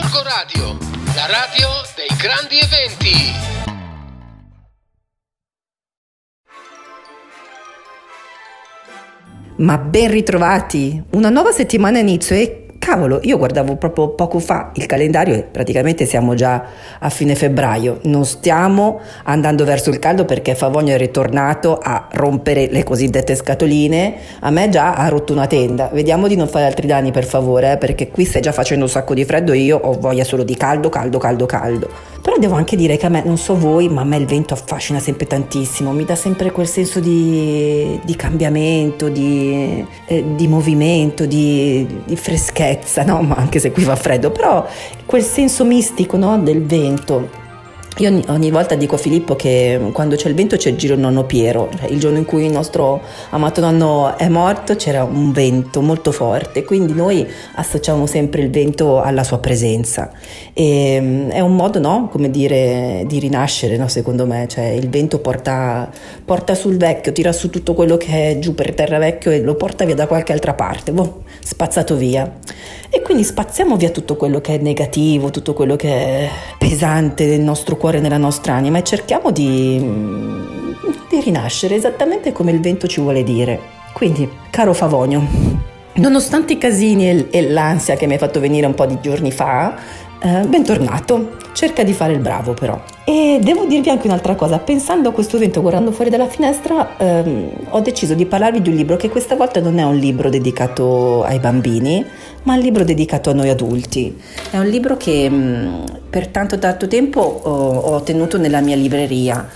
Gorgo Radio, la radio dei grandi eventi. Ma ben ritrovati! Una nuova settimana inizio e cavolo, io guardavo proprio poco fa il calendario e praticamente siamo già a fine febbraio. Non stiamo andando verso il caldo perché Favogno è ritornato a rompere le cosiddette scatoline. A me già ha rotto una tenda. Vediamo di non fare altri danni per favore, eh, perché qui stai già facendo un sacco di freddo e io ho voglia solo di caldo, caldo, caldo, caldo. Però devo anche dire che a me, non so voi, ma a me il vento affascina sempre tantissimo, mi dà sempre quel senso di, di cambiamento, di, eh, di movimento, di, di freschezza, no? Ma anche se qui fa freddo, però quel senso mistico no? del vento io ogni, ogni, volta dico a Filippo che quando c'è il vento c'è il giro nonno Piero, cioè, il giorno in cui il nostro amato nonno è morto c'era un vento molto forte, quindi noi associamo sempre il vento alla sua presenza. E, mm, è un modo, no? Come dire, di rinascere, no? secondo me, cioè il vento porta, porta, sul vecchio, tira su tutto quello che è giù per terra vecchio e lo porta via da qualche altra parte, boh, spazzato via. E quindi spazziamo via tutto quello che è negativo, tutto quello che è pesante nel nostro cuore, nella nostra anima e cerchiamo di, di rinascere esattamente come il vento ci vuole dire. Quindi, caro Favonio, nonostante i casini e l'ansia che mi hai fatto venire un po' di giorni fa, eh, bentornato, cerca di fare il bravo però. E devo dirvi anche un'altra cosa, pensando a questo vento, guardando fuori dalla finestra, ehm, ho deciso di parlarvi di un libro che questa volta non è un libro dedicato ai bambini, ma un libro dedicato a noi adulti. È un libro che mh, mm, per tanto tanto tempo ho, ho tenuto nella mia libreria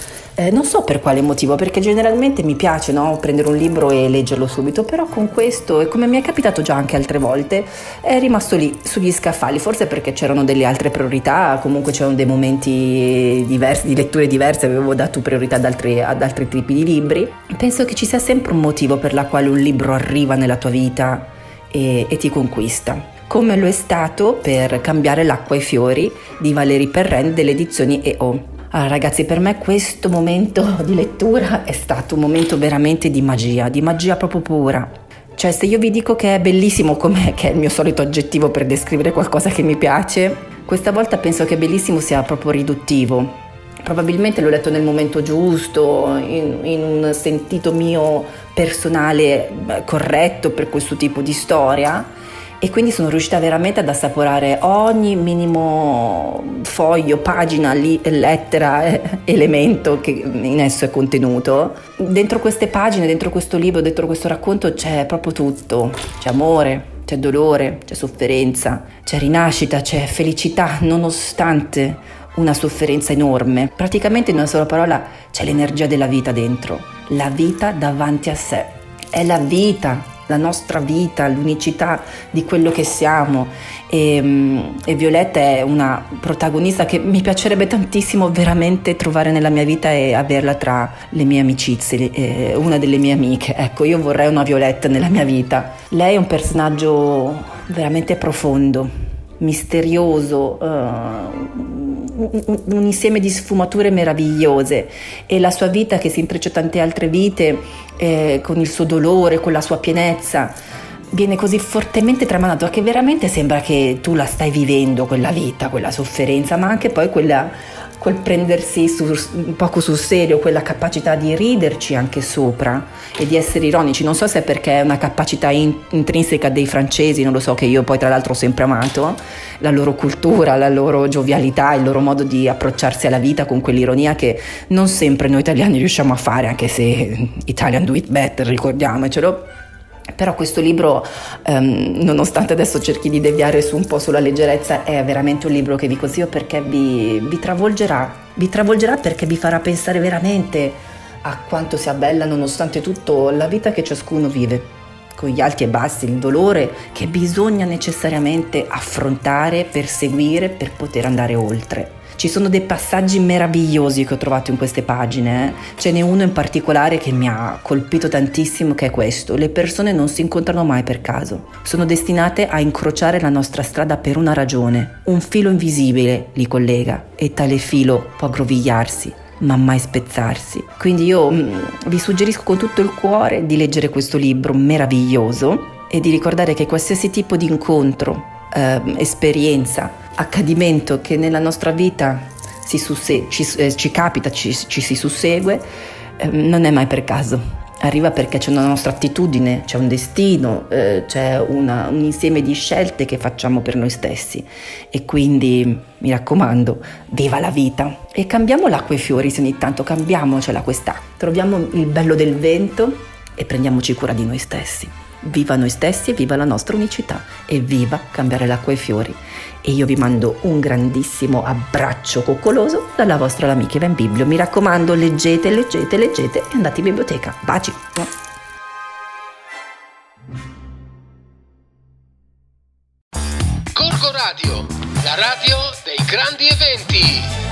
eh, non so per quale motivo, perché generalmente mi piace no, prendere un libro e leggerlo subito, però con questo, e come mi è capitato già anche altre volte, è rimasto lì sugli scaffali, forse perché c'erano delle altre priorità, comunque c'erano dei momenti diversi, di letture diverse, avevo dato priorità ad altri, ad altri tipi di libri. Penso che ci sia sempre un motivo per la quale un libro arriva nella tua vita e, e ti conquista come lo è stato per Cambiare l'acqua ai fiori di Valeri Perren delle edizioni EO. Allora, ragazzi, per me questo momento di lettura è stato un momento veramente di magia, di magia proprio pura. Cioè, se io vi dico che è bellissimo, come che è il mio solito aggettivo per descrivere qualcosa che mi piace, questa volta penso che bellissimo sia proprio riduttivo. Probabilmente l'ho letto nel momento giusto, in, in un sentito mio personale corretto per questo tipo di storia e quindi sono riuscita veramente ad assaporare ogni minimo foglio, pagina, li, lettera, eh, elemento che in esso è contenuto. Dentro queste pagine, dentro questo libro, dentro questo racconto c'è proprio tutto, c'è amore, c'è dolore, c'è sofferenza, c'è rinascita, c'è felicità nonostante una sofferenza enorme. Praticamente in una sola parola c'è l'energia della vita dentro, la vita davanti a sé. È la vita la nostra vita, l'unicità di quello che siamo. E, mm, e, Violetta è una protagonista che mi piacerebbe tantissimo veramente trovare nella mia vita e averla tra le mie amicizie, eh, una delle mie amiche. Ecco, io vorrei una Violetta nella mia vita. Lei è un personaggio veramente profondo, misterioso. Uh, un insieme di sfumature meravigliose. E la sua vita che si intreccia a tante altre vite eh, con il suo dolore, con la sua pienezza, viene così fortemente tramanato che veramente sembra che tu la stai vivendo quella vita, quella sofferenza, ma anche poi quella quel prendersi su, poco sul serio, quella capacità di riderci anche sopra e di essere ironici. Non so se è perché è una capacità in, intrinseca dei francesi, non lo so, che io poi tra l'altro ho sempre amato, la loro cultura, la loro giovialità, il loro modo di approcciarsi alla vita con quell'ironia che non sempre noi italiani riusciamo a fare, anche se Italian do it better, ricordiamocelo però questo libro, um, nonostante adesso cerchi di deviare su un po' sulla leggerezza, è veramente un libro che vi consiglio perché vi, vi travolgerà, vi travolgerà perché vi farà pensare veramente a quanto sia bella nonostante tutto la vita che ciascuno vive, con gli alti e bassi, il dolore che bisogna necessariamente affrontare, perseguire per poter andare oltre. Ci sono dei passaggi meravigliosi che ho trovato in queste pagine, eh. ce n'è uno in particolare che mi ha colpito tantissimo che è questo, le persone non si incontrano mai per caso, sono destinate a incrociare la nostra strada per una ragione, un filo invisibile li collega e tale filo può aggrovigliarsi ma mai spezzarsi. Quindi io mm, vi suggerisco con tutto il cuore di leggere questo libro meraviglioso e di ricordare che qualsiasi tipo di incontro eh, esperienza, accadimento che nella nostra vita susse- ci, eh, ci, capita, ci, ci si sussegue, eh, non è mai per caso. Arriva perché c'è una nostra attitudine, c'è un destino, eh, c'è una, un insieme di scelte che facciamo per noi stessi. E quindi mi raccomando, viva la vita. E cambiamo l'acqua e i fiori se ogni tanto cambiamocela questa, troviamo il bello del vento e prendiamoci cura di noi stessi. Viva noi stessi e viva la nostra unicità e viva cambiare l'acqua e i fiori. E io vi mando un grandissimo abbraccio coccoloso dalla vostra amica Eva in Biblio. Mi raccomando, leggete, leggete, leggete e andate in biblioteca. Baci! Radio, la radio dei grandi eventi.